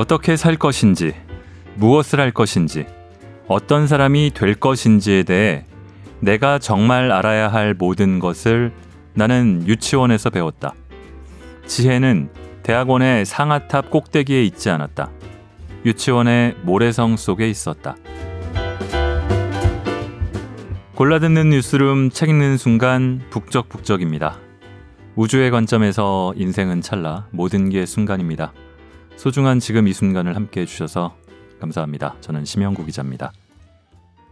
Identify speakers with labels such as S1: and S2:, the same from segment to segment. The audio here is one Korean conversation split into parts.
S1: 어떻게 살 것인지, 무엇을 할 것인지, 어떤 사람이 될 것인지에 대해 내가 정말 알아야 할 모든 것을 나는 유치원에서 배웠다. 지혜는 대학원의 상아탑 꼭대기에 있지 않았다. 유치원의 모래성 속에 있었다. 골라듣는 뉴스룸 책 읽는 순간 북적북적입니다. 우주의 관점에서 인생은 찰나 모든 게 순간입니다. 소중한 지금 이 순간을 함께 해주셔서 감사합니다. 저는 심영구 기자입니다.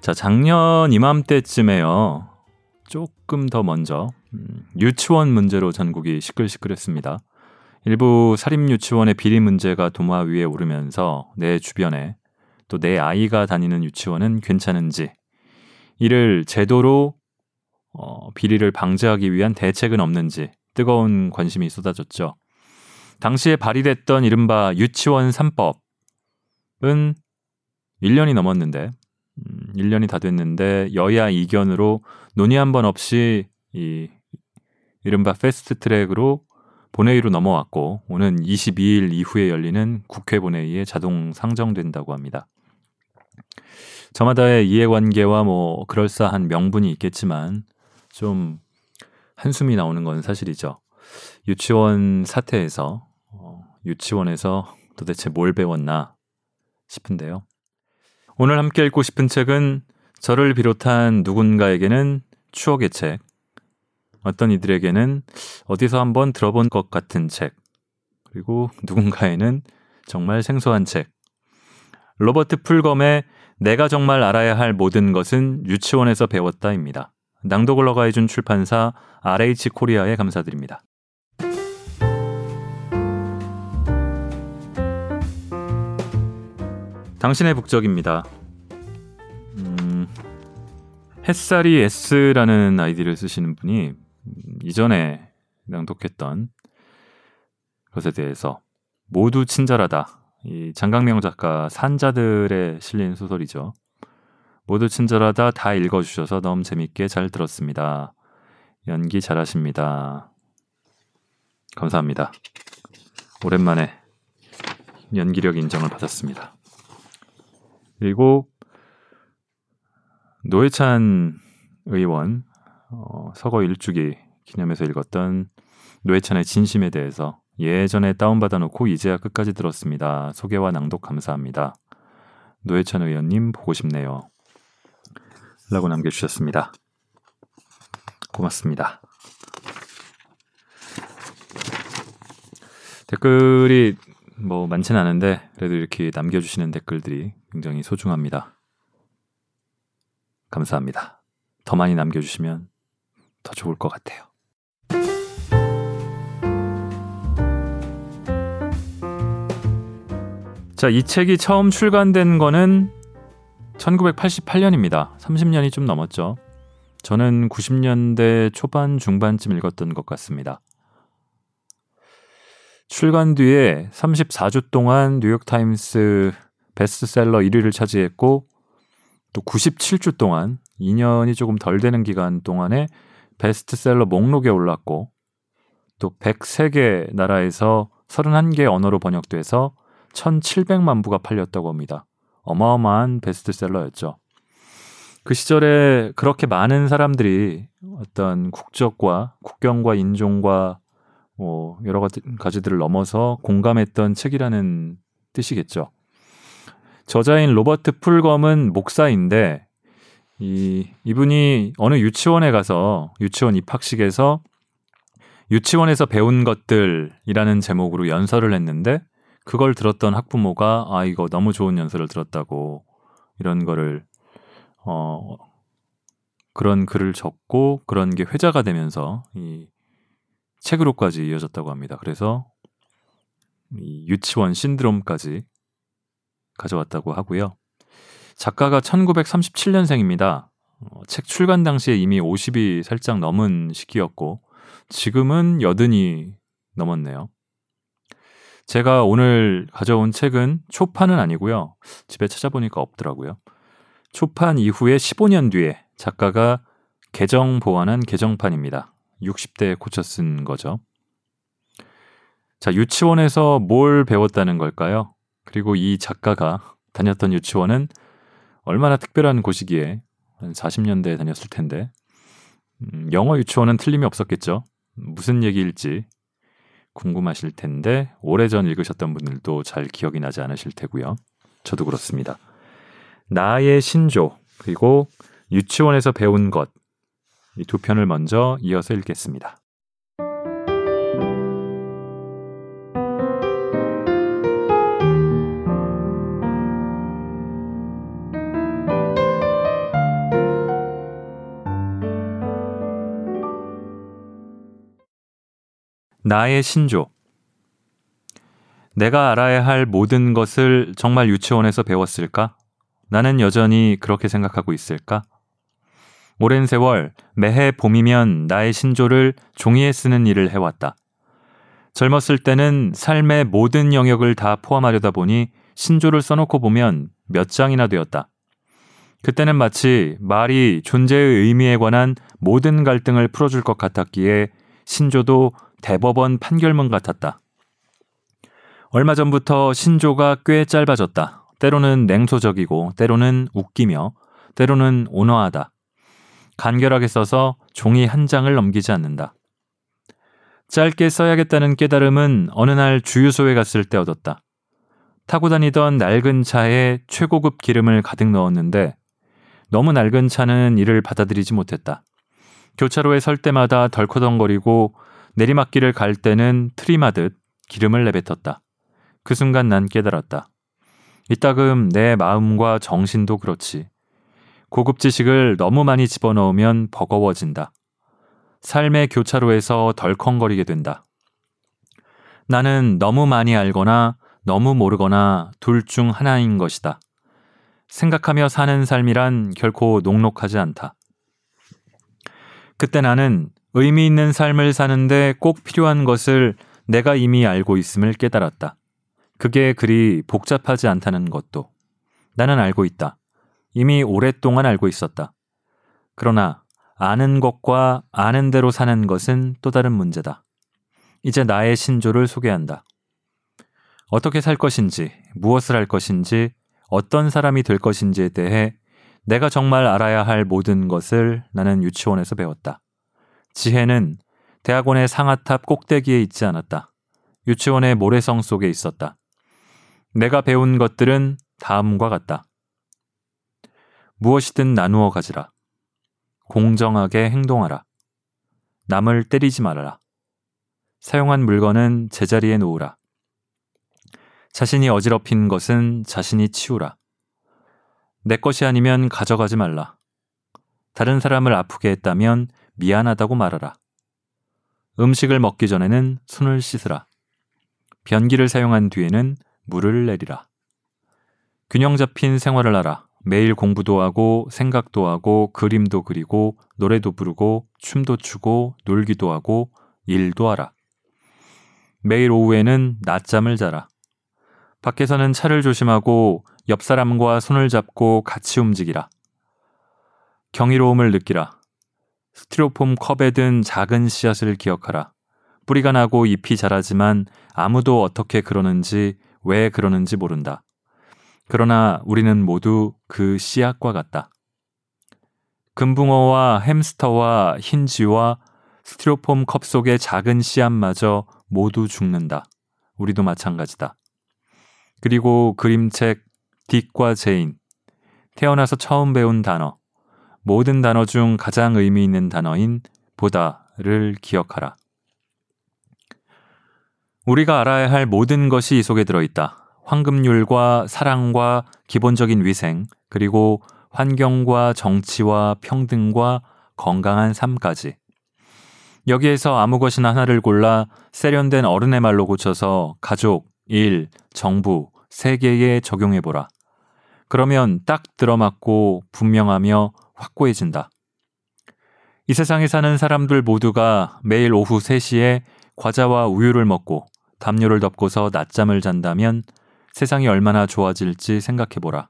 S1: 자, 작년 이맘때쯤에요. 조금 더 먼저 음, 유치원 문제로 전국이 시끌시끌했습니다. 일부 사립 유치원의 비리 문제가 도마 위에 오르면서 내 주변에 또 내 아이가 다니는 유치원은 괜찮은지 이를 제도로 어, 비리를 방지하기 위한 대책은 없는지 뜨거운 관심이 쏟아졌죠. 당시에 발의됐던 이른바 유치원 3법은 1년이 넘었는데, 음, 1년이 다 됐는데 여야 이견으로 논의 한 번 없이 이 이른바 패스트 트랙으로 본회의로 넘어왔고 오는 22일 이후에 열리는 국회 본회의에 자동 상정된다고 합니다. 저마다의 이해관계와 뭐 그럴싸한 명분이 있겠지만 좀 한숨이 나오는 건 사실이죠. 유치원 사태에서 어, 유치원에서 도대체 뭘 배웠나 싶은데요. 오늘 함께 읽고 싶은 책은 저를 비롯한 누군가에게는 추억의 책, 어떤 이들에게는 어디서 한번 들어본 것 같은 책, 그리고 누군가에는 정말 생소한 책. 로버트 풀검의 내가 정말 알아야 할 모든 것은 유치원에서 배웠다입니다. 낭독을 허가해준 출판사 RH 코리아에 감사드립니다. 당신의 북적입니다. 음, 햇살이 S라는 아이디를 쓰시는 분이 이전에 낭독했던 것에 대해서 모두 친절하다. 이 장강명 작가 산자들에 실린 소설이죠. 모두 친절하다 다 읽어주셔서 너무 재밌게 잘 들었습니다. 연기 잘하십니다. 감사합니다. 오랜만에 연기력 인정을 받았습니다. 그리고 노회찬 의원 어, 서거 일주기 기념해서 읽었던 노회찬의 진심에 대해서 예전에 다운받아 놓고 이제야 끝까지 들었습니다. 소개와 낭독 감사합니다. 노회찬 의원님 보고 싶네요. 라고 남겨주셨습니다. 고맙습니다. 댓글이 뭐 많지는 않은데 그래도 이렇게 남겨주시는 댓글들이 굉장히 소중합니다. 감사합니다. 더 많이 남겨주시면 더 좋을 것 같아요. 자, 이 책이 처음 출간된 거는 1988년입니다. 30년이 좀 넘었죠. 저는 90년대 초반 중반쯤 읽었던 것 같습니다. 출간 뒤에 34주 동안 뉴욕타임스 베스트셀러 1위를 차지했고 또 97주 동안 2년이 조금 덜 되는 기간 동안에 베스트셀러 목록에 올랐고 또 103개 나라에서 31개 언어로 번역돼서 1,700만 부가 팔렸다고 합니다. 어마어마한 베스트셀러였죠. 그 시절에 그렇게 많은 사람들이 어떤 국적과 국경과 인종과 뭐 여러 가지들을 넘어서 공감했던 책이라는 뜻이겠죠. 저자인 로버트 풀검은 목사인데 이 이분이 어느 유치원에 가서 유치원 입학식에서 유치원에서 배운 것들이라는 제목으로 연설을 했는데 그걸 들었던 학부모가 아 이거 너무 좋은 연설을 들었다고 이런 거를 어 그런 글을 적고 그런 게 회자가 되면서 이 책으로까지 이어졌다고 합니다. 그래서 이 유치원 신드롬까지 가져왔다고 하고요. 작가가 1937년생입니다. 어, 책 출간 당시에 이미 50이 살짝 넘은 시기였고 지금은 여든이 넘었네요. 제가 오늘 가져온 책은 초판은 아니고요. 집에 찾아보니까 없더라고요. 초판 이후에 15년 뒤에 작가가 개정 보완한 개정판입니다. 60대에 고쳐 쓴 거죠. 자, 유치원에서 뭘 배웠다는 걸까요? 그리고 이 작가가 다녔던 유치원은 얼마나 특별한 곳이기에 한 40년대에 다녔을 텐데 음, 영어 유치원은 틀림이 없었겠죠. 무슨 얘기일지 궁금하실 텐데 오래전 읽으셨던 분들도 잘 기억이 나지 않으실 테고요. 저도 그렇습니다. 나의 신조 그리고 유치원에서 배운 것 이 두 편을 먼저 이어서 읽겠습니다. 나의 신조. 내가 알아야 할 모든 것을 정말 유치원에서 배웠을까? 나는 여전히 그렇게 생각하고 있을까? 오랜 세월 매해 봄이면 나의 신조를 종이에 쓰는 일을 해왔다. 젊었을 때는 삶의 모든 영역을 다 포함하려다 보니 신조를 써놓고 보면 몇 장이나 되었다. 그때는 마치 말이 존재의 의미에 관한 모든 갈등을 풀어줄 것 같았기에 신조도 대법원 판결문 같았다. 얼마 전부터 신조가 꽤 짧아졌다. 때로는 냉소적이고, 때로는 웃기며, 때로는 온화하다. 간결하게 써서 종이 한 장을 넘기지 않는다. 짧게 써야겠다는 깨달음은 어느 날 주유소에 갔을 때 얻었다. 타고 다니던 낡은 차에 최고급 기름을 가득 넣었는데 너무 낡은 차는 이를 받아들이지 못했다. 교차로에 설 때마다 덜커덩거리고 내리막길을 갈 때는 트림하듯 기름을 내뱉었다. 그 순간 난 깨달았다. 이따금 내 마음과 정신도 그렇지. 고급 지식을 너무 많이 집어넣으면 버거워진다. 삶의 교차로에서 덜컹거리게 된다. 나는 너무 많이 알거나 너무 모르거나 둘 중 하나인 것이다. 생각하며 사는 삶이란 결코 녹록하지 않다. 그때 나는 의미 있는 삶을 사는데 꼭 필요한 것을 내가 이미 알고 있음을 깨달았다. 그게 그리 복잡하지 않다는 것도. 나는 알고 있다. 이미 오랫동안 알고 있었다. 그러나 아는 것과 아는 대로 사는 것은 또 다른 문제다. 이제 나의 신조를 소개한다. 어떻게 살 것인지, 무엇을 할 것인지, 어떤 사람이 될 것인지에 대해 내가 정말 알아야 할 모든 것을 나는 유치원에서 배웠다. 지혜는 대학원의 상아탑 꼭대기에 있지 않았다. 유치원의 모래성 속에 있었다. 내가 배운 것들은 다음과 같다. 무엇이든 나누어 가지라. 공정하게 행동하라. 남을 때리지 말아라. 사용한 물건은 제자리에 놓으라. 자신이 어지럽힌 것은 자신이 치우라. 내 것이 아니면 가져가지 말라. 다른 사람을 아프게 했다면 미안하다고 말하라. 음식을 먹기 전에는 손을 씻으라. 변기를 사용한 뒤에는 물을 내리라. 균형 잡힌 생활을 하라. 매일 공부도 하고 생각도 하고 그림도 그리고 노래도 부르고 춤도 추고 놀기도 하고 일도 하라. 매일 오후에는 낮잠을 자라. 밖에서는 차를 조심하고 옆 사람과 손을 잡고 같이 움직이라. 경이로움을 느끼라. 스티로폼 컵에 든 작은 씨앗을 기억하라. 뿌리가 나고 잎이 자라지만 아무도 어떻게 그러는지 왜 그러는지 모른다. 그러나 우리는 모두 그 씨앗과 같다. 금붕어와 햄스터와 흰쥐와 스티로폼 컵 속의 작은 씨앗마저 모두 죽는다. 우리도 마찬가지다. 그리고 그림책 딕과 제인, 태어나서 처음 배운 단어, 모든 단어 중 가장 의미 있는 단어인 보다를 기억하라. 우리가 알아야 할 모든 것이 이 속에 들어있다. 황금률과 사랑과 기본적인 위생, 그리고 환경과 정치와 평등과 건강한 삶까지. 여기에서 아무 것이나 하나를 골라 세련된 어른의 말로 고쳐서 가족, 일, 정부, 세계에 적용해보라. 그러면 딱 들어맞고 분명하며 확고해진다. 이 세상에 사는 사람들 모두가 매일 오후 3시에 과자와 우유를 먹고 담요를 덮고서 낮잠을 잔다면 세상이 얼마나 좋아질지 생각해보라.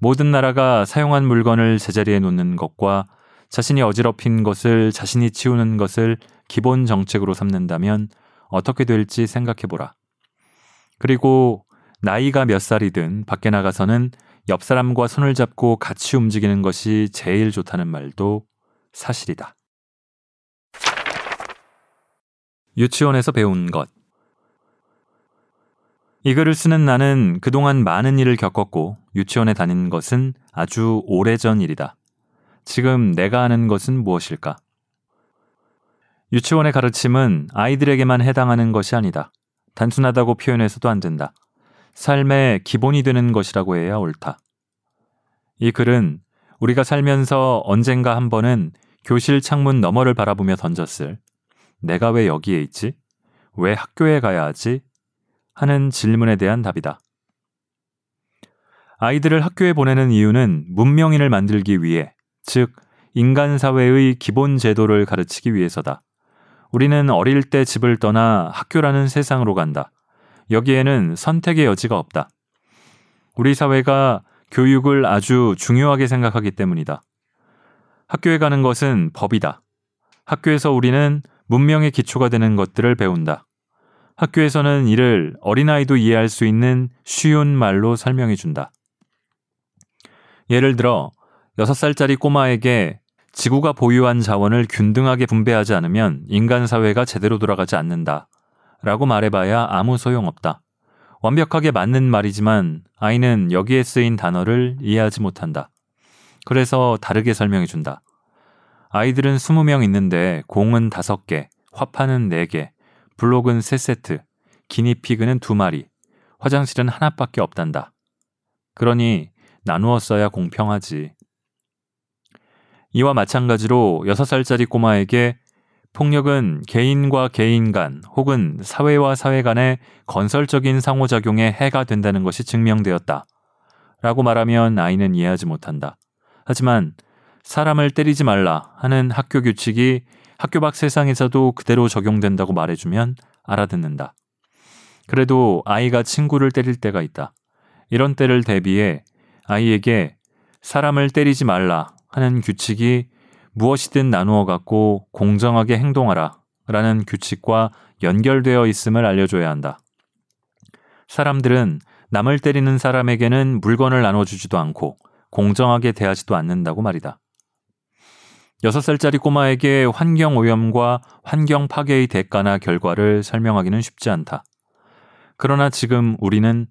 S1: 모든 나라가 사용한 물건을 제자리에 놓는 것과 자신이 어지럽힌 것을 자신이 치우는 것을 기본 정책으로 삼는다면 어떻게 될지 생각해보라. 그리고 나이가 몇 살이든 밖에 나가서는 옆 사람과 손을 잡고 같이 움직이는 것이 제일 좋다는 말도 사실이다. 유치원에서 배운 것. 이 글을 쓰는 나는 그동안 많은 일을 겪었고 유치원에 다닌 것은 아주 오래전 일이다. 지금 내가 하는 것은 무엇일까? 유치원의 가르침은 아이들에게만 해당하는 것이 아니다. 단순하다고 표현해서도 안 된다. 삶의 기본이 되는 것이라고 해야 옳다. 이 글은 우리가 살면서 언젠가 한 번은 교실 창문 너머를 바라보며 던졌을 내가 왜 여기에 있지? 왜 학교에 가야 하지? 하는 질문에 대한 답이다. 아이들을 학교에 보내는 이유는 문명인을 만들기 위해, 즉, 인간 사회의 기본 제도를 가르치기 위해서다. 우리는 어릴 때 집을 떠나 학교라는 세상으로 간다. 여기에는 선택의 여지가 없다. 우리 사회가 교육을 아주 중요하게 생각하기 때문이다. 학교에 가는 것은 법이다. 학교에서 우리는 문명의 기초가 되는 것들을 배운다. 학교에서는 이를 어린아이도 이해할 수 있는 쉬운 말로 설명해 준다. 예를 들어, 6살짜리 꼬마에게 지구가 보유한 자원을 균등하게 분배하지 않으면 인간 사회가 제대로 돌아가지 않는다. 라고 말해봐야 아무 소용없다. 완벽하게 맞는 말이지만 아이는 여기에 쓰인 단어를 이해하지 못한다. 그래서 다르게 설명해 준다. 아이들은 20명 있는데 공은 5개, 화판은 4개, 블록은 3세트, 기니피그는 2마리, 화장실은 하나밖에 없단다. 그러니 나누어 써야 공평하지. 이와 마찬가지로 6살짜리 꼬마에게 폭력은 개인과 개인 간 혹은 사회와 사회 간의 건설적인 상호작용에 해가 된다는 것이 증명되었다. 라고 말하면 아이는 이해하지 못한다. 하지만 사람을 때리지 말라 하는 학교 규칙이 학교 밖 세상에서도 그대로 적용된다고 말해주면 알아듣는다. 그래도 아이가 친구를 때릴 때가 있다. 이런 때를 대비해 아이에게 사람을 때리지 말라 하는 규칙이 무엇이든 나누어 갖고 공정하게 행동하라 라는 규칙과 연결되어 있음을 알려줘야 한다. 사람들은 남을 때리는 사람에게는 물건을 나눠주지도 않고 공정하게 대하지도 않는다고 말이다. 6살짜리 꼬마에게 환경 오염과 환경 파괴의 대가나 결과를 설명하기는 쉽지 않다. 그러나 지금 우리는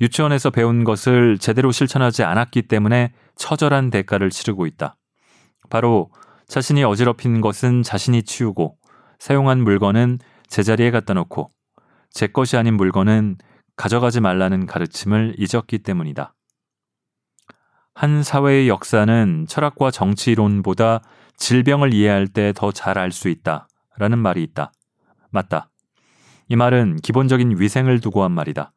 S1: 유치원에서 배운 것을 제대로 실천하지 않았기 때문에 처절한 대가를 치르고 있다. 바로 자신이 어지럽힌 것은 자신이 치우고 사용한 물건은 제자리에 갖다 놓고 제 것이 아닌 물건은 가져가지 말라는 가르침을 잊었기 때문이다. 한 사회의 역사는 철학과 정치론보다 질병을 이해할 때 더 잘 알 수 있다. 라는 말이 있다. 맞다. 이 말은 기본적인 위생을 두고 한 말이다.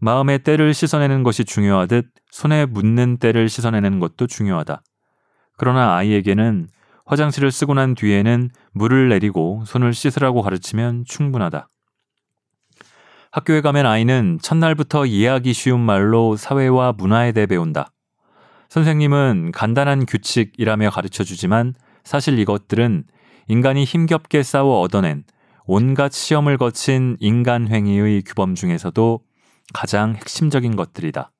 S1: 마음의 때를 씻어내는 것이 중요하듯 손에 묻는 때를 씻어내는 것도 중요하다. 그러나 아이에게는 화장실을 쓰고 난 뒤에는 물을 내리고 손을 씻으라고 가르치면 충분하다. 학교에 가면 아이는 첫날부터 이해하기 쉬운 말로 사회와 문화에 대해 배운다. 선생님은 간단한 규칙이라며 가르쳐 주지만 사실 이것들은 인간이 힘겹게 싸워 얻어낸 온갖 시험을 거친 인간 행위의 규범 중에서도 가장 핵심적인 것들이다.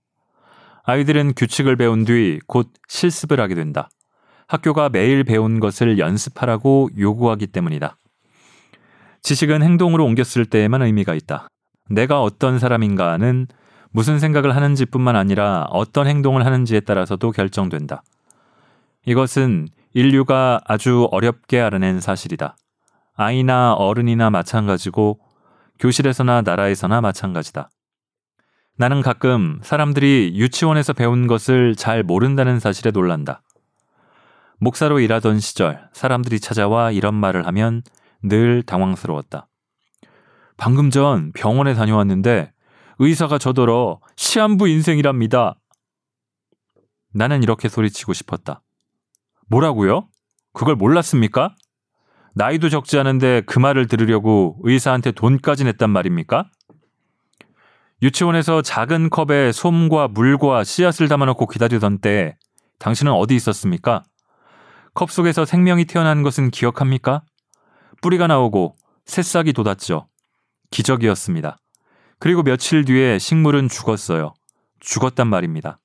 S1: 아이들은 규칙을 배운 뒤 곧 실습을 하게 된다. 학교가 매일 배운 것을 연습하라고 요구하기 때문이다. 지식은 행동으로 옮겼을 때에만 의미가 있다. 내가 어떤 사람인가는 무슨 생각을 하는지 뿐만 아니라 어떤 행동을 하는지에 따라서도 결정된다. 이것은 인류가 아주 어렵게 알아낸 사실이다. 아이나 어른이나 마찬가지고 교실에서나 나라에서나 마찬가지다. 나는 가끔 사람들이 유치원에서 배운 것을 잘 모른다는 사실에 놀란다. 목사로 일하던 시절 사람들이 찾아와 이런 말을 하면 늘 당황스러웠다. 방금 전 병원에 다녀왔는데 의사가 저더러 시한부 인생이랍니다. 나는 이렇게 소리치고 싶었다. 뭐라고요? 그걸 몰랐습니까? 나이도 적지 않은데 그 말을 들으려고 의사한테 돈까지 냈단 말입니까? 유치원에서 작은 컵에 솜과 물과 씨앗을 담아놓고 기다리던 때 당신은 어디 있었습니까? 컵 속에서 생명이 태어난 것은 기억합니까? 뿌리가 나오고 새싹이 돋았죠. 기적이었습니다. 그리고 며칠 뒤에 식물은 죽었어요. 죽었단 말입니다.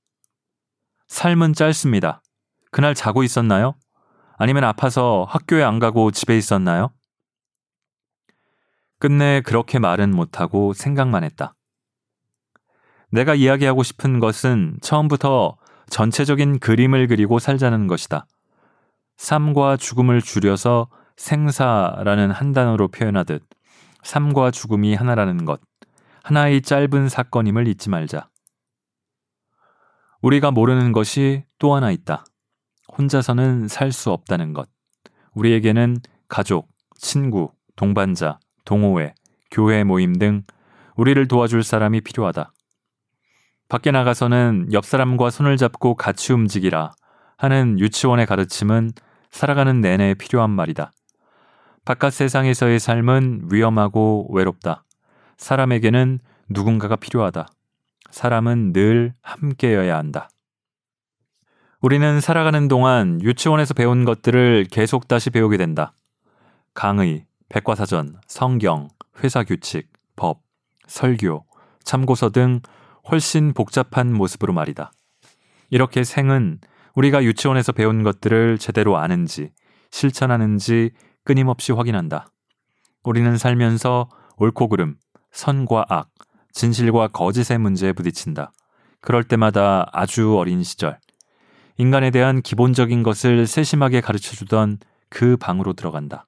S1: 삶은 짧습니다. 그날 자고 있었나요? 아니면 아파서 학교에 안 가고 집에 있었나요? 끝내 그렇게 말은 못하고 생각만 했다. 내가 이야기하고 싶은 것은 처음부터 전체적인 그림을 그리고 살자는 것이다. 삶과 죽음을 줄여서 생사라는 한 단어로 표현하듯 삶과 죽음이 하나라는 것, 하나의 짧은 사건임을 잊지 말자. 우리가 모르는 것이 또 하나 있다. 혼자서는 살 수 없다는 것. 우리에게는 가족, 친구, 동반자, 동호회, 교회 모임 등 우리를 도와줄 사람이 필요하다. 밖에 나가서는 옆 사람과 손을 잡고 같이 움직이라 하는 유치원의 가르침은 살아가는 내내 필요한 말이다. 바깥 세상에서의 삶은 위험하고 외롭다. 사람에게는 누군가가 필요하다. 사람은 늘 함께여야 한다. 우리는 살아가는 동안 유치원에서 배운 것들을 계속 다시 배우게 된다. 강의, 백과사전, 성경, 회사 규칙, 법, 설교, 참고서 등 훨씬 복잡한 모습으로 말이다. 이렇게 생은 우리가 유치원에서 배운 것들을 제대로 아는지, 실천하는지 끊임없이 확인한다. 우리는 살면서 옳고 그름, 선과 악, 진실과 거짓의 문제에 부딪힌다. 그럴 때마다 아주 어린 시절, 인간에 대한 기본적인 것을 세심하게 가르쳐 주던 그 방으로 들어간다.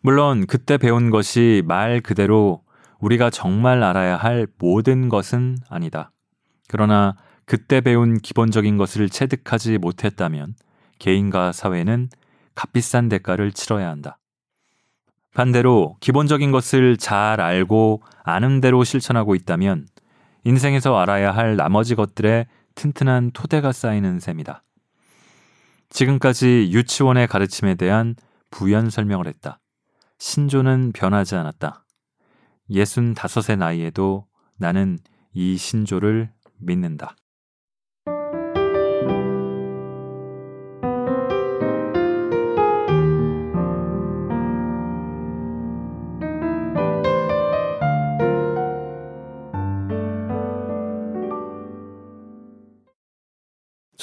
S1: 물론 그때 배운 것이 말 그대로 우리가 정말 알아야 할 모든 것은 아니다. 그러나 그때 배운 기본적인 것을 체득하지 못했다면 개인과 사회는 값비싼 대가를 치러야 한다. 반대로 기본적인 것을 잘 알고 아는 대로 실천하고 있다면 인생에서 알아야 할 나머지 것들에 튼튼한 토대가 쌓이는 셈이다. 지금까지 유치원의 가르침에 대한 부연 설명을 했다. 신조는 변하지 않았다. 예순 다섯의 나이에도 나는 이 신조를 믿는다.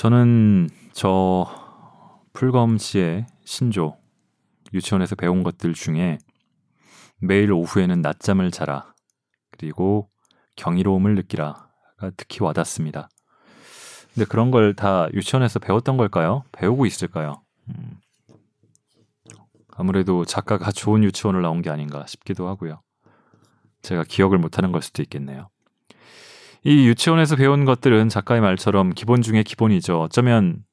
S1: 저는 저 풀검 씨의 신조 유치원에서 배운 것들 중에 매일 오후에는 낮잠을 자라 그리고 경이로움을 느끼라가 특히 와닿습니다. 근데 그런 걸 다 유치원에서 배웠던 걸까요? 배우고 있을까요? 음. 아무래도 작가가 좋은 유치원을 나온 게 아닌가 싶기도 하고요. 제가 기억을 못하는 걸 수도 있겠네요. 이 유치원에서 배운 것들은 작가의 말처럼 기본 중에 기본이죠. 어쩌면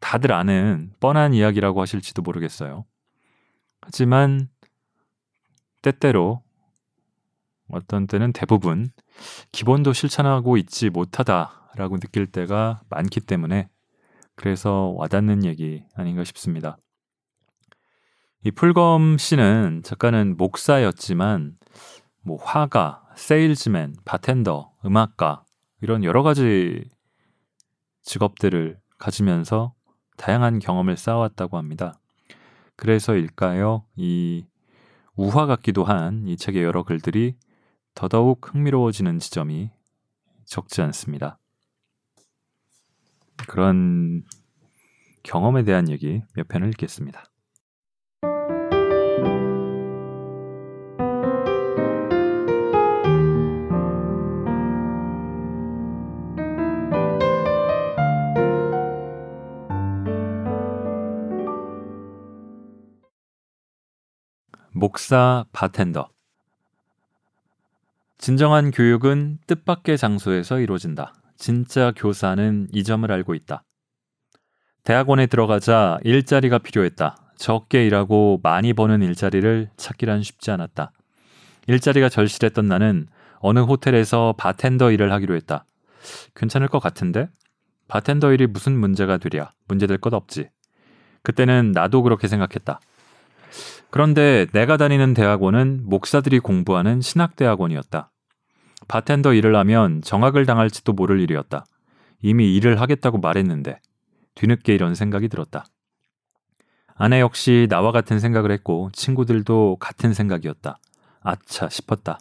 S1: 다들 아는 뻔한 이야기라고 하실지도 모르겠어요. 하지만 때때로 어떤 때는 대부분 기본도 실천하고 있지 못하다라고 느낄 때가 많기 때문에 그래서 와닿는 얘기 아닌가 싶습니다. 이 풀검 씨는 작가는 목사였지만 뭐 화가, 세일즈맨, 바텐더, 음악가 이런 여러 가지 직업들을 가지면서 다양한 경험을 쌓아왔다고 합니다. 그래서일까요? 이 우화 같기도 한 이 책의 여러 글들이 더더욱 흥미로워지는 지점이 적지 않습니다. 그런 경험에 대한 얘기 몇 편을 읽겠습니다. 목사 바텐더 진정한 교육은 뜻밖의 장소에서 이루어진다. 진짜 교사는 이 점을 알고 있다. 대학원에 들어가자 일자리가 필요했다. 적게 일하고 많이 버는 일자리를 찾기란 쉽지 않았다. 일자리가 절실했던 나는 어느 호텔에서 바텐더 일을 하기로 했다. 괜찮을 것 같은데? 바텐더 일이 무슨 문제가 되랴? 문제될 것 없지. 그때는 나도 그렇게 생각했다. 그런데 내가 다니는 대학원은 목사들이 공부하는 신학대학원이었다. 바텐더 일을 하면 정학을 당할지도 모를 일이었다. 이미 일을 하겠다고 말했는데 뒤늦게 이런 생각이 들었다. 아내 역시 나와 같은 생각을 했고 친구들도 같은 생각이었다. 아차 싶었다.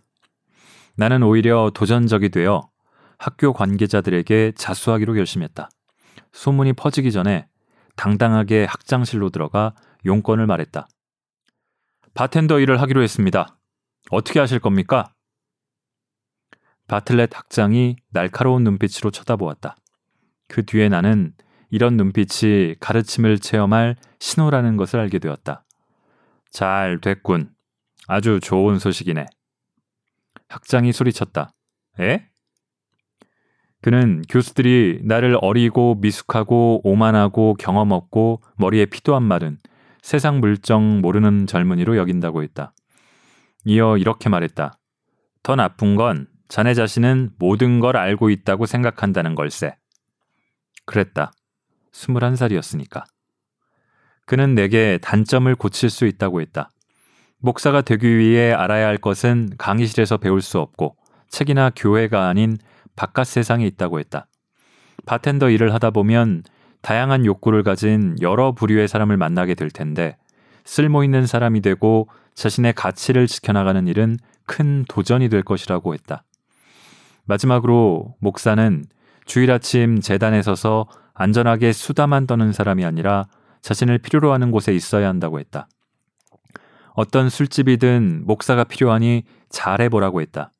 S1: 나는 오히려 도전적이 되어 학교 관계자들에게 자수하기로 결심했다. 소문이 퍼지기 전에 당당하게 학장실로 들어가 용건을 말했다. 바텐더 일을 하기로 했습니다. 어떻게 하실 겁니까? 바틀렛 학장이 날카로운 눈빛으로 쳐다보았다. 그 뒤에 나는 이런 눈빛이 가르침을 체험할 신호라는 것을 알게 되었다. 잘 됐군. 아주 좋은 소식이네. 학장이 소리쳤다. 에? 그는 교수들이 나를 어리고 미숙하고 오만하고 경험 없고 머리에 피도 안 마른 세상 물정 모르는 젊은이로 여긴다고 했다. 이어 이렇게 말했다. 더 나쁜 건 자네 자신은 모든 걸 알고 있다고 생각한다는 걸세. 그랬다. 21살이었으니까. 그는 내게 단점을 고칠 수 있다고 했다. 목사가 되기 위해 알아야 할 것은 강의실에서 배울 수 없고 책이나 교회가 아닌 바깥 세상에 있다고 했다. 바텐더 일을 하다 보면 다양한 욕구를 가진 여러 부류의 사람을 만나게 될 텐데 쓸모 있는 사람이 되고 자신의 가치를 지켜나가는 일은 큰 도전이 될 것이라고 했다. 마지막으로 목사는 주일 아침 재단에 서서 안전하게 수다만 떠는 사람이 아니라 자신을 필요로 하는 곳에 있어야 한다고 했다. 어떤 술집이든 목사가 필요하니 잘해보라고 했다.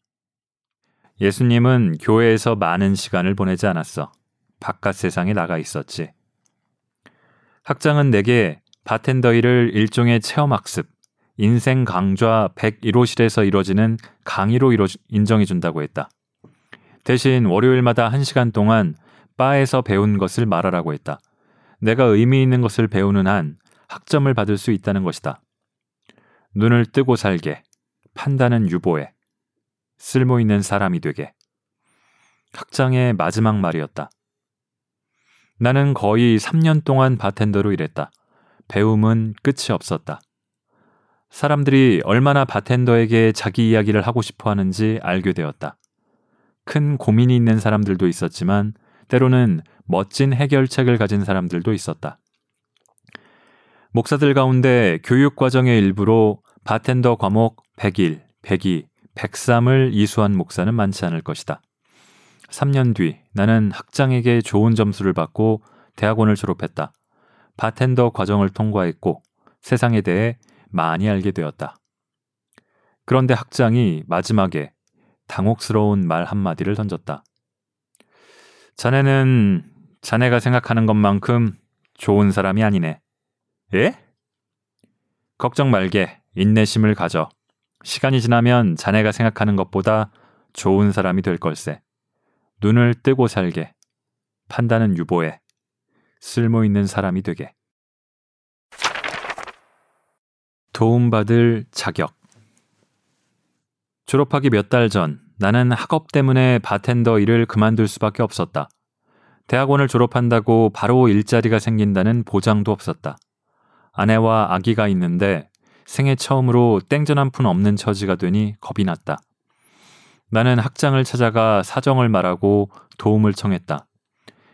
S1: 예수님은 교회에서 많은 시간을 보내지 않았어. 바깥 세상에 나가 있었지. 학장은 내게 바텐더 일을 일종의 체험학습, 인생 강좌 101호실에서 이뤄지는 강의로 이뤄, 인정해준다고 했다. 대신 월요일마다 1시간 동안 바에서 배운 것을 말하라고 했다. 내가 의미 있는 것을 배우는 한 학점을 받을 수 있다는 것이다. 눈을 뜨고 살게, 판단은 유보해, 쓸모 있는 사람이 되게. 학장의 마지막 말이었다. 나는 거의 3년 동안 바텐더로 일했다. 배움은 끝이 없었다. 사람들이 얼마나 바텐더에게 자기 이야기를 하고 싶어 하는지 알게 되었다. 큰 고민이 있는 사람들도 있었지만 때로는 멋진 해결책을 가진 사람들도 있었다. 목사들 가운데 교육 과정의 일부로 바텐더 과목 101, 102, 103을 이수한 목사는 많지 않을 것이다. 3년 뒤 나는 학장에게 좋은 점수를 받고 대학원을 졸업했다. 바텐더 과정을 통과했고 세상에 대해 많이 알게 되었다. 그런데 학장이 마지막에 당혹스러운 말 한마디를 던졌다. 자네는 자네가 생각하는 것만큼 좋은 사람이 아니네. 예? 걱정 말게. 인내심을 가져. 시간이 지나면 자네가 생각하는 것보다 좋은 사람이 될 걸세. 눈을 뜨고 살게. 판단은 유보해. 쓸모 있는 사람이 되게. 도움받을 자격. 졸업하기 몇 달 전, 나는 학업 때문에 바텐더 일을 그만둘 수밖에 없었다. 대학원을 졸업한다고 바로 일자리가 생긴다는 보장도 없었다. 아내와 아기가 있는데 생애 처음으로 땡전 한 푼 없는 처지가 되니 겁이 났다. 나는 학장을 찾아가 사정을 말하고 도움을 청했다.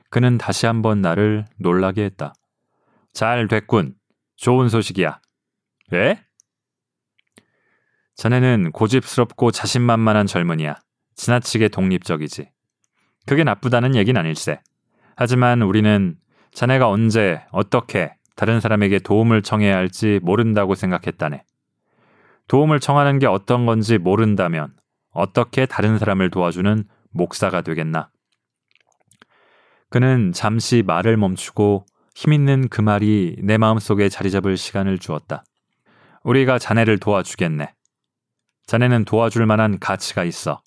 S1: 그는 다시 한번 나를 놀라게 했다. 잘 됐군. 좋은 소식이야. 왜? 자네는 고집스럽고 자신만만한 젊은이야. 지나치게 독립적이지. 그게 나쁘다는 얘긴 아닐세. 하지만 우리는 자네가 언제, 어떻게 다른 사람에게 도움을 청해야 할지 모른다고 생각했다네. 도움을 청하는 게 어떤 건지 모른다면 어떻게 다른 사람을 도와주는 목사가 되겠나? 그는 잠시 말을 멈추고 힘있는 그 말이 내 마음속에 자리 잡을 시간을 주었다. 우리가 자네를 도와주겠네. 자네는 도와줄 만한 가치가 있어.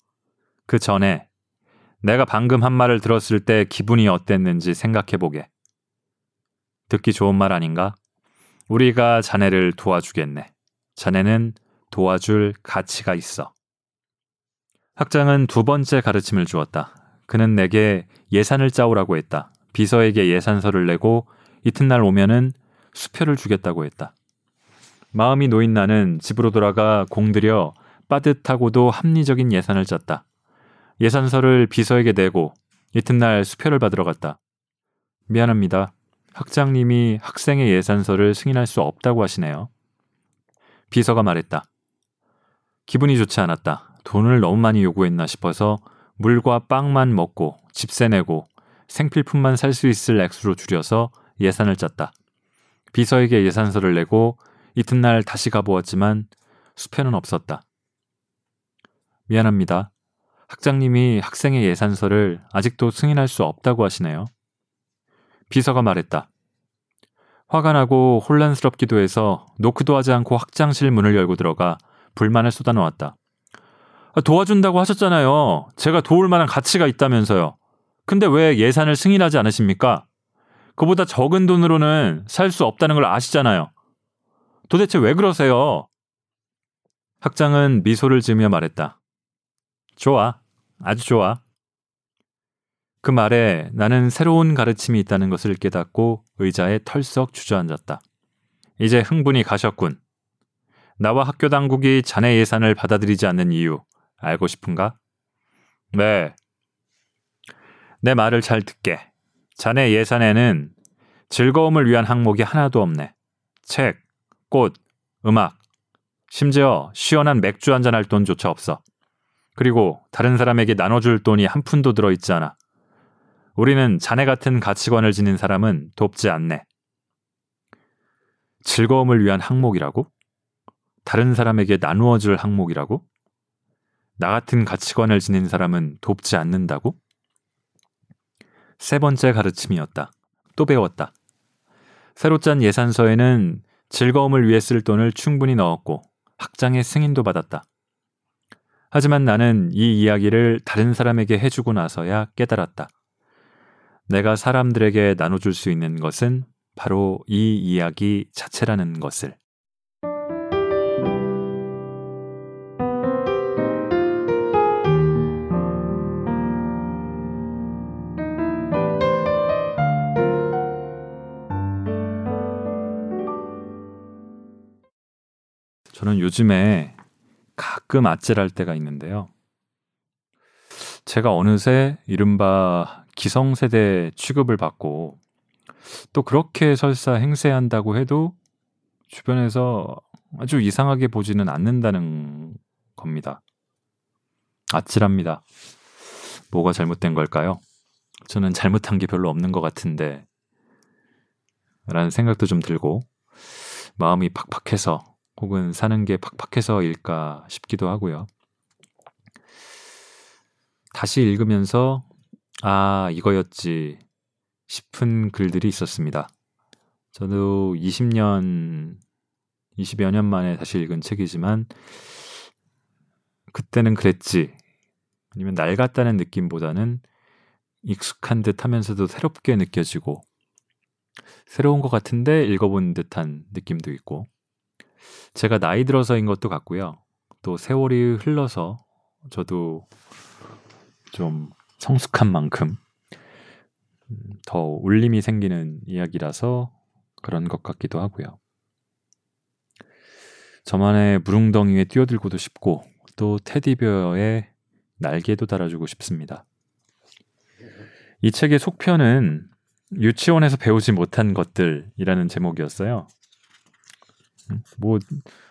S1: 그 전에 내가 방금 한 말을 들었을 때 기분이 어땠는지 생각해 보게. 듣기 좋은 말 아닌가? 우리가 자네를 도와주겠네. 자네는 도와줄 가치가 있어. 학장은 두 번째 가르침을 주었다. 그는 내게 예산을 짜오라고 했다. 비서에게 예산서를 내고 이튿날 오면은 수표를 주겠다고 했다. 마음이 놓인 나는 집으로 돌아가 공들여 빠듯하고도 합리적인 예산을 짰다. 예산서를 비서에게 내고 이튿날 수표를 받으러 갔다. 미안합니다. 학장님이 학생의 예산서를 승인할 수 없다고 하시네요. 비서가 말했다. 기분이 좋지 않았다. 돈을 너무 많이 요구했나 싶어서 물과 빵만 먹고 집세 내고 생필품만 살 수 있을 액수로 줄여서 예산을 짰다. 비서에게 예산서를 내고 이튿날 다시 가보았지만 수표는 없었다. 미안합니다. 학장님이 학생의 예산서를 아직도 승인할 수 없다고 하시네요. 비서가 말했다. 화가 나고 혼란스럽기도 해서 노크도 하지 않고 학장실 문을 열고 들어가 불만을 쏟아놓았다. 아, 도와준다고 하셨잖아요. 제가 도울 만한 가치가 있다면서요. 근데 왜 예산을 승인하지 않으십니까? 그보다 적은 돈으로는 살 수 없다는 걸 아시잖아요. 도대체 왜 그러세요? 학장은 미소를 지으며 말했다. 좋아. 아주 좋아. 그 말에 나는 새로운 가르침이 있다는 것을 깨닫고 의자에 털썩 주저앉았다. 이제 흥분이 가셨군. 나와 학교 당국이 자네 예산을 받아들이지 않는 이유 알고 싶은가? 네. 내 말을 잘 듣게. 자네 예산에는 즐거움을 위한 항목이 하나도 없네. 책, 꽃, 음악, 심지어 시원한 맥주 한잔 할 돈조차 없어. 그리고 다른 사람에게 나눠줄 돈이 한 푼도 들어있지 않아. 우리는 자네 같은 가치관을 지닌 사람은 돕지 않네. 즐거움을 위한 항목이라고? 다른 사람에게 나누어 줄 항목이라고? 나 같은 가치관을 지닌 사람은 돕지 않는다고? 세 번째 가르침이었다. 또 배웠다. 새로 짠 예산서에는 즐거움을 위해 쓸 돈을 충분히 넣었고 학장의 승인도 받았다. 하지만 나는 이 이야기를 다른 사람에게 해주고 나서야 깨달았다. 내가 사람들에게 나눠줄 수 있는 것은 바로 이 이야기 자체라는 것을. 저는 요즘에 가끔 아찔할 때가 있는데요. 제가 어느새 이른바 기성세대 취급을 받고 또 그렇게 설사 행세한다고 해도 주변에서 아주 이상하게 보지는 않는다는 겁니다. 아찔합니다. 뭐가 잘못된 걸까요? 저는 잘못한 게 별로 없는 것 같은데 라는 생각도 좀 들고 마음이 팍팍해서 혹은 사는 게 팍팍해서일까 싶기도 하고요. 다시 읽으면서 아, 이거였지 싶은 글들이 있었습니다. 저도 20년, 20여 년 만에 다시 읽은 책이지만 그때는 그랬지. 아니면 낡았다는 느낌보다는 익숙한 듯 하면서도 새롭게 느껴지고 새로운 것 같은데 읽어본 듯한 느낌도 있고 제가 나이 들어서인 것도 같고요. 또 세월이 흘러서 저도 좀 성숙한 만큼 음, 더 울림이 생기는 이야기라서 그런 것 같기도 하고요. 저만의 무릉덩이에 뛰어들고도 싶고 또 테디베어의 날개도 달아주고 싶습니다. 이 책의 속편은 유치원에서 배우지 못한 것들이라는 제목이었어요. 뭐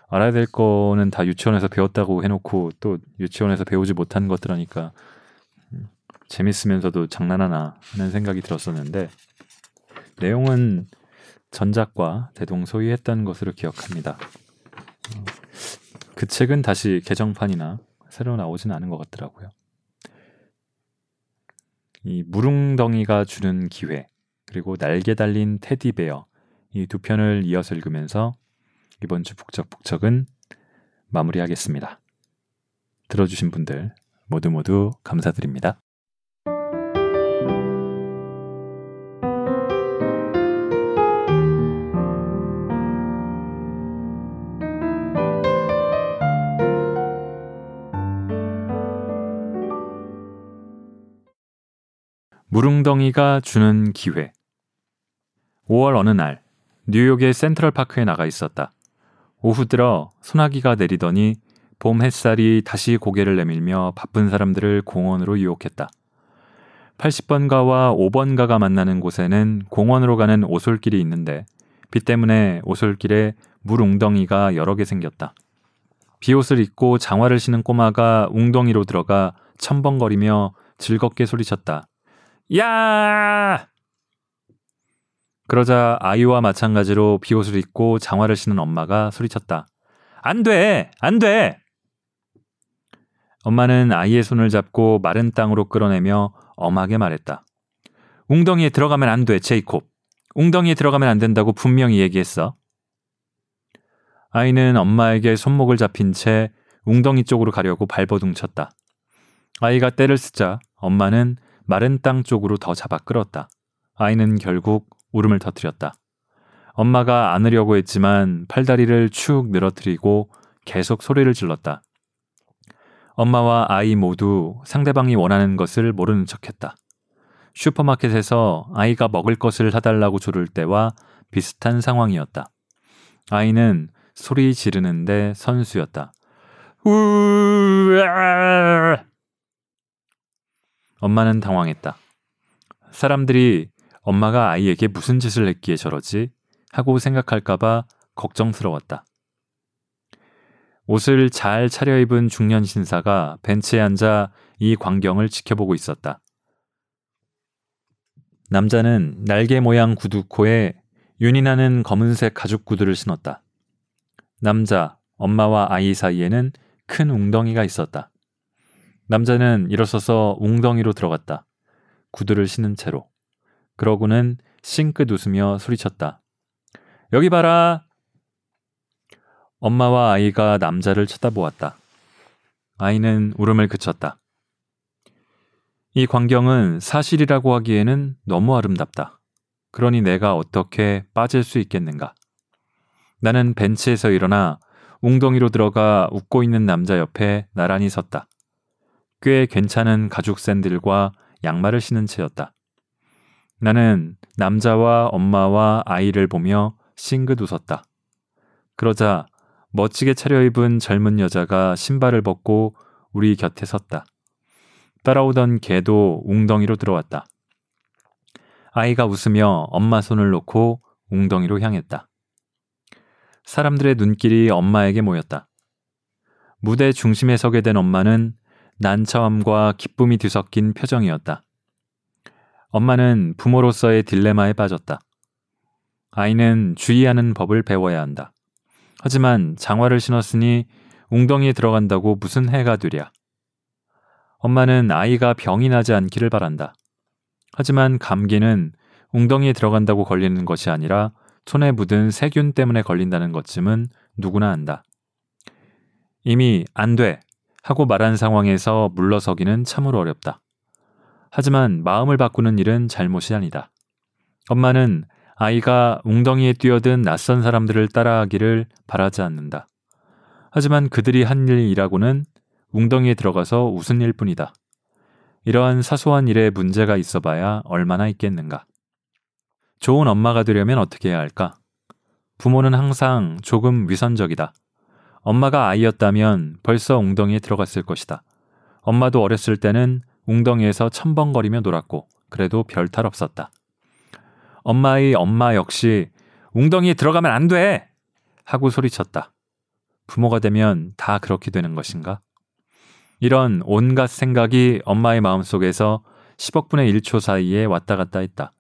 S1: 알아야 될 거는 다 유치원에서 배웠다고 해놓고 또 유치원에서 배우지 못한 것들 하니까 재밌으면서도 장난하나 하는 생각이 들었었는데 내용은 전작과 대동소이했던 것으로 기억합니다. 그 책은 다시 개정판이나 새로 나오진 않은 것 같더라고요. 이 무릉덩이가 주는 기회 그리고 날개 달린 테디베어 이 두 편을 이어서 읽으면서 이번 주 북적북적은 마무리하겠습니다. 들어주신 분들 모두 모두 감사드립니다. 무릉덩이가 주는 기회. 5월 어느 날 뉴욕의 센트럴파크에 나가 있었다. 오후 들어 소나기가 내리더니 봄 햇살이 다시 고개를 내밀며 바쁜 사람들을 공원으로 유혹했다. 80번가와 5번가가 만나는 곳에는 공원으로 가는 오솔길이 있는데 비 때문에 오솔길에 물 웅덩이가 여러 개 생겼다. 비옷을 입고 장화를 신은 꼬마가 웅덩이로 들어가 첨벙거리며 즐겁게 소리쳤다. 야! 그러자 아이와 마찬가지로 비옷을 입고 장화를 신은 엄마가 소리쳤다. 안 돼! 안 돼! 엄마는 아이의 손을 잡고 마른 땅으로 끌어내며 엄하게 말했다. 웅덩이에 들어가면 안 돼, 제이콥. 웅덩이에 들어가면 안 된다고 분명히 얘기했어. 아이는 엄마에게 손목을 잡힌 채 웅덩이 쪽으로 가려고 발버둥 쳤다. 아이가 때를 쓰자 엄마는 마른 땅 쪽으로 더 잡아 끌었다. 아이는 결국 울음을 터뜨렸다. 엄마가 안으려고 했지만 팔다리를 축 늘어뜨리고 계속 소리를 질렀다. 엄마와 아이 모두 상대방이 원하는 것을 모르는 척했다. 슈퍼마켓에서 아이가 먹을 것을 사달라고 조를 때와 비슷한 상황이었다. 아이는 소리 지르는데 선수였다. 엄마는 당황했다. 사람들이 엄마가 아이에게 무슨 짓을 했기에 저러지 하고 생각할까봐 걱정스러웠다. 옷을 잘 차려입은 중년 신사가 벤치에 앉아 이 광경을 지켜보고 있었다. 남자는 날개 모양 구두코에 윤이 나는 검은색 가죽 구두를 신었다. 남자, 엄마와 아이 사이에는 큰 웅덩이가 있었다. 남자는 일어서서 웅덩이로 들어갔다. 구두를 신은 채로. 그러고는 싱긋 웃으며 소리쳤다. 여기 봐라! 엄마와 아이가 남자를 쳐다보았다. 아이는 울음을 그쳤다. 이 광경은 사실이라고 하기에는 너무 아름답다. 그러니 내가 어떻게 빠질 수 있겠는가? 나는 벤치에서 일어나 웅덩이로 들어가 웃고 있는 남자 옆에 나란히 섰다. 꽤 괜찮은 가죽 샌들과 양말을 신은 채였다. 나는 남자와 엄마와 아이를 보며 싱긋 웃었다. 그러자 멋지게 차려입은 젊은 여자가 신발을 벗고 우리 곁에 섰다. 따라오던 개도 웅덩이로 들어왔다. 아이가 웃으며 엄마 손을 놓고 웅덩이로 향했다. 사람들의 눈길이 엄마에게 모였다. 무대 중심에 서게 된 엄마는 난처함과 기쁨이 뒤섞인 표정이었다. 엄마는 부모로서의 딜레마에 빠졌다. 아이는 주의하는 법을 배워야 한다. 하지만 장화를 신었으니 웅덩이에 들어간다고 무슨 해가 되랴. 엄마는 아이가 병이 나지 않기를 바란다. 하지만 감기는 웅덩이에 들어간다고 걸리는 것이 아니라 손에 묻은 세균 때문에 걸린다는 것쯤은 누구나 안다. 이미 안 돼! 하고 말한 상황에서 물러서기는 참으로 어렵다. 하지만 마음을 바꾸는 일은 잘못이 아니다. 엄마는 아이가 웅덩이에 뛰어든 낯선 사람들을 따라하기를 바라지 않는다. 하지만 그들이 한 일이라고는 웅덩이에 들어가서 웃은 일 뿐이다. 이러한 사소한 일에 문제가 있어 봐야 얼마나 있겠는가. 좋은 엄마가 되려면 어떻게 해야 할까? 부모는 항상 조금 위선적이다. 엄마가 아이였다면 벌써 웅덩이에 들어갔을 것이다. 엄마도 어렸을 때는 웅덩이에서 첨벙거리며 놀았고, 그래도 별 탈 없었다. 엄마의 엄마 역시 웅덩이에 들어가면 안 돼! 하고 소리쳤다. 부모가 되면 다 그렇게 되는 것인가? 이런 온갖 생각이 엄마의 마음속에서 10억분의 1초 사이에 왔다 갔다 했다.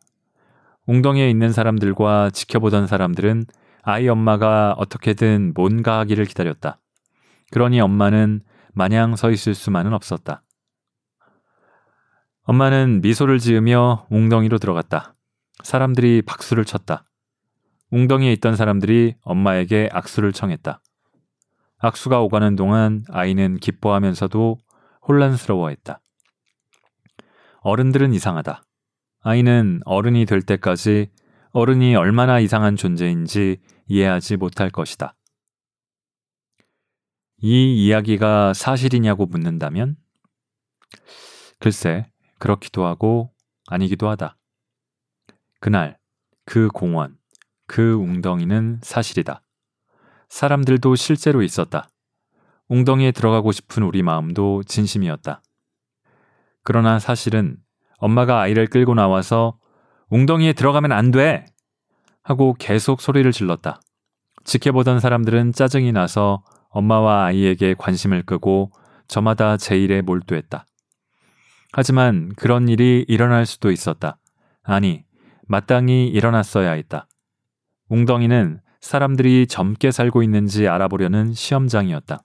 S1: 웅덩이에 있는 사람들과 지켜보던 사람들은 아이 엄마가 어떻게든 뭔가 하기를 기다렸다. 그러니 엄마는 마냥 서 있을 수만은 없었다. 엄마는 미소를 지으며 웅덩이로 들어갔다. 사람들이 박수를 쳤다. 웅덩이에 있던 사람들이 엄마에게 악수를 청했다. 악수가 오가는 동안 아이는 기뻐하면서도 혼란스러워했다. 어른들은 이상하다. 아이는 어른이 될 때까지 어른이 얼마나 이상한 존재인지 이해하지 못할 것이다. 이 이야기가 사실이냐고 묻는다면? 글쎄, 그렇기도 하고 아니기도 하다. 그날, 그 공원, 그 웅덩이는 사실이다. 사람들도 실제로 있었다. 웅덩이에 들어가고 싶은 우리 마음도 진심이었다. 그러나 사실은 엄마가 아이를 끌고 나와서 웅덩이에 들어가면 안 돼! 하고 계속 소리를 질렀다. 지켜보던 사람들은 짜증이 나서 엄마와 아이에게 관심을 끄고 저마다 제 일에 몰두했다. 하지만 그런 일이 일어날 수도 있었다. 아니, 마땅히 일어났어야 했다. 웅덩이는 사람들이 젊게 살고 있는지 알아보려는 시험장이었다.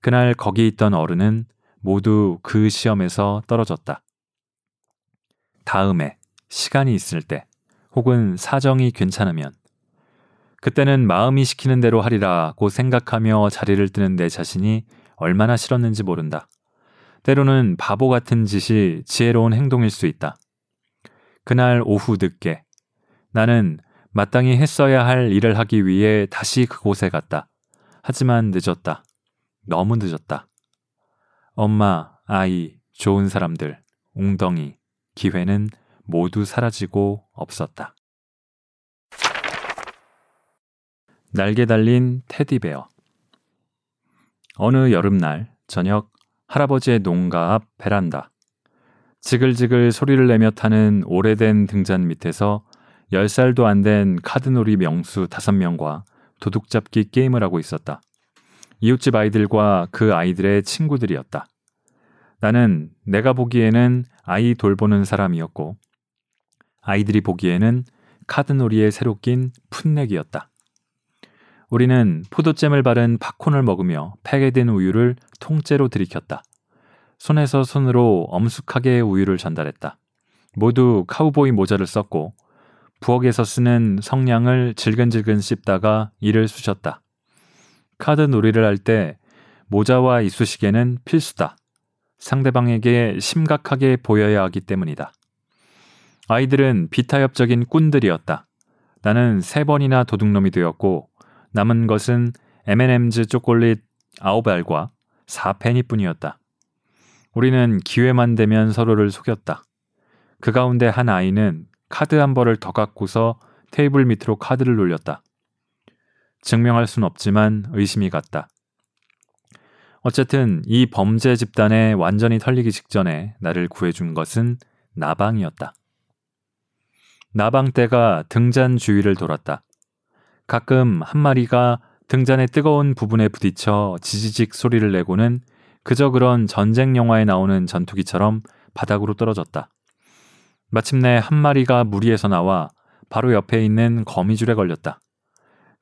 S1: 그날 거기 있던 어른은 모두 그 시험에서 떨어졌다. 다음에 시간이 있을 때 혹은 사정이 괜찮으면 그때는 마음이 시키는 대로 하리라고 생각하며 자리를 뜨는 내 자신이 얼마나 싫었는지 모른다. 때로는 바보 같은 짓이 지혜로운 행동일 수 있다. 그날 오후 늦게 나는 마땅히 했어야 할 일을 하기 위해 다시 그곳에 갔다. 하지만 늦었다. 너무 늦었다. 엄마, 아이, 좋은 사람들, 웅덩이, 기회는 모두 사라지고 없었다. 날개 달린 테디베어. 어느 여름날 저녁 할아버지의 농가 앞 베란다. 지글지글 소리를 내며 타는 오래된 등잔 밑에서 10살도 안 된 카드놀이 명수 5명과 도둑잡기 게임을 하고 있었다. 이웃집 아이들과 그 아이들의 친구들이었다. 나는 내가 보기에는 아이 돌보는 사람이었고, 아이들이 보기에는 카드놀이에 새로 낀 풋내기였다. 우리는 포도잼을 바른 팝콘을 먹으며 팩에 든 우유를 통째로 들이켰다. 손에서 손으로 엄숙하게 우유를 전달했다. 모두 카우보이 모자를 썼고 부엌에서 쓰는 성냥을 질근질근 씹다가 이를 쑤셨다. 카드 놀이를 할 때 모자와 이쑤시개는 필수다. 상대방에게 심각하게 보여야 하기 때문이다. 아이들은 비타협적인 꾼들이었다. 나는 세 번이나 도둑놈이 되었고 남은 것은 M&M's 초콜릿 9알과 4페니뿐이었다. 우리는 기회만 되면 서로를 속였다. 그 가운데 한 아이는 카드 한 벌을 더 갖고서 테이블 밑으로 카드를 놀렸다. 증명할 순 없지만 의심이 갔다. 어쨌든 이 범죄 집단에 완전히 털리기 직전에 나를 구해준 것은 나방이었다. 나방 떼가 등잔 주위를 돌았다. 가끔 한 마리가 등잔의 뜨거운 부분에 부딪혀 지지직 소리를 내고는 그저 그런 전쟁 영화에 나오는 전투기처럼 바닥으로 떨어졌다. 마침내 한 마리가 무리에서 나와 바로 옆에 있는 거미줄에 걸렸다.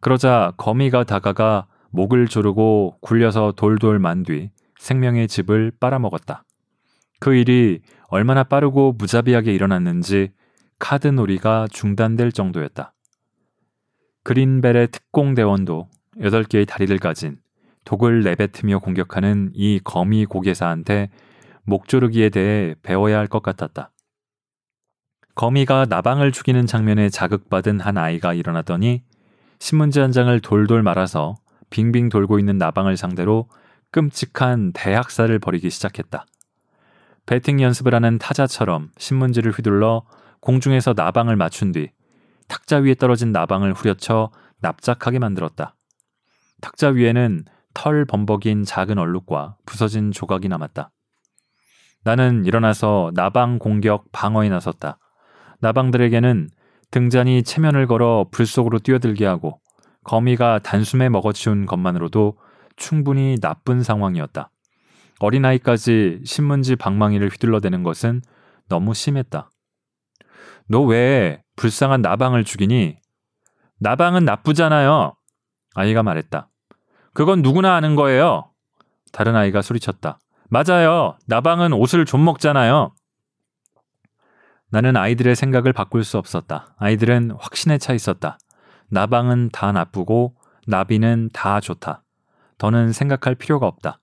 S1: 그러자 거미가 다가가 목을 조르고 굴려서 돌돌 만 뒤 생명의 집을 빨아먹었다. 그 일이 얼마나 빠르고 무자비하게 일어났는지 카드 놀이가 중단될 정도였다. 그린벨의 특공대원도 8개의 다리를 가진 독을 내뱉으며 공격하는 이 거미 고개사한테 목조르기에 대해 배워야 할 것 같았다. 거미가 나방을 죽이는 장면에 자극받은 한 아이가 일어나더니 신문지 한 장을 돌돌 말아서 빙빙 돌고 있는 나방을 상대로 끔찍한 대학살을 벌이기 시작했다. 배팅 연습을 하는 타자처럼 신문지를 휘둘러 공중에서 나방을 맞춘 뒤 탁자 위에 떨어진 나방을 후려쳐 납작하게 만들었다. 탁자 위에는 털 범벅인 작은 얼룩과 부서진 조각이 남았다. 나는 일어나서 나방 공격 방어에 나섰다. 나방들에게는 등잔이 체면을 걸어 불 속으로 뛰어들게 하고 거미가 단숨에 먹어치운 것만으로도 충분히 나쁜 상황이었다. 어린아이까지 신문지 방망이를 휘둘러대는 것은 너무 심했다. 너 왜 불쌍한 나방을 죽이니? 나방은 나쁘잖아요. 아이가 말했다. 그건 누구나 아는 거예요. 다른 아이가 소리쳤다. 맞아요. 나방은 옷을 좀 먹잖아요. 나는 아이들의 생각을 바꿀 수 없었다. 아이들은 확신에 차 있었다. 나방은 다 나쁘고 나비는 다 좋다. 더는 생각할 필요가 없다.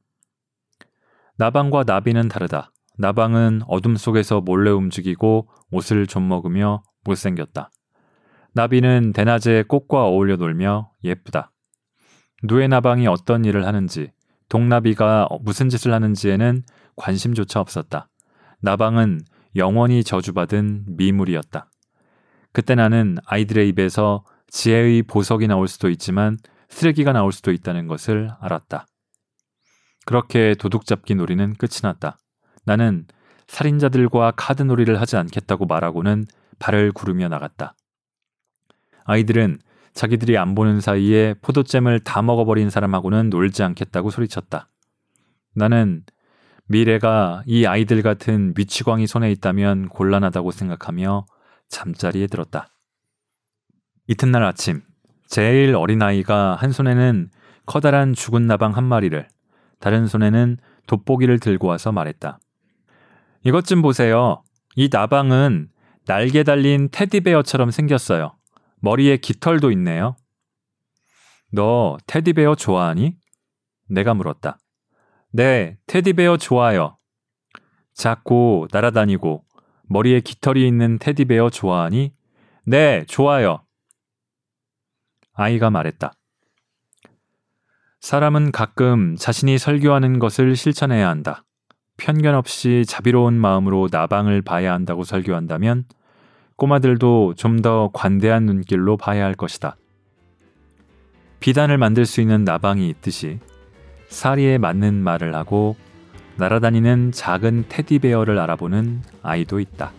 S1: 나방과 나비는 다르다. 나방은 어둠 속에서 몰래 움직이고 옷을 좀 먹으며 못생겼다. 나비는 대낮에 꽃과 어울려 놀며 예쁘다. 누에나방이 어떤 일을 하는지, 동나비가 무슨 짓을 하는지에는 관심조차 없었다. 나방은 영원히 저주받은 미물이었다. 그때 나는 아이들의 입에서 지혜의 보석이 나올 수도 있지만 쓰레기가 나올 수도 있다는 것을 알았다. 그렇게 도둑잡기 놀이는 끝이 났다. 나는 살인자들과 카드놀이를 하지 않겠다고 말하고는 발을 구르며 나갔다. 아이들은 자기들이 안 보는 사이에 포도잼을 다 먹어버린 사람하고는 놀지 않겠다고 소리쳤다. 나는 미래가 이 아이들 같은 미치광이 손에 있다면 곤란하다고 생각하며 잠자리에 들었다. 이튿날 아침, 제일 어린아이가 한 손에는 커다란 죽은 나방 한 마리를, 다른 손에는 돋보기를 들고 와서 말했다. 이것 좀 보세요. 이 나방은 날개 달린 테디베어처럼 생겼어요. 머리에 깃털도 있네요. 너 테디베어 좋아하니? 내가 물었다. 네, 테디베어 좋아요. 작고 날아다니고 머리에 깃털이 있는 테디베어 좋아하니? 네, 좋아요. 아이가 말했다. 사람은 가끔 자신이 설교하는 것을 실천해야 한다. 편견 없이 자비로운 마음으로 나방을 봐야 한다고 설교한다면 꼬마들도 좀 더 관대한 눈길로 봐야 할 것이다. 비단을 만들 수 있는 나방이 있듯이 사리에 맞는 말을 하고 날아다니는 작은 테디베어를 알아보는 아이도 있다.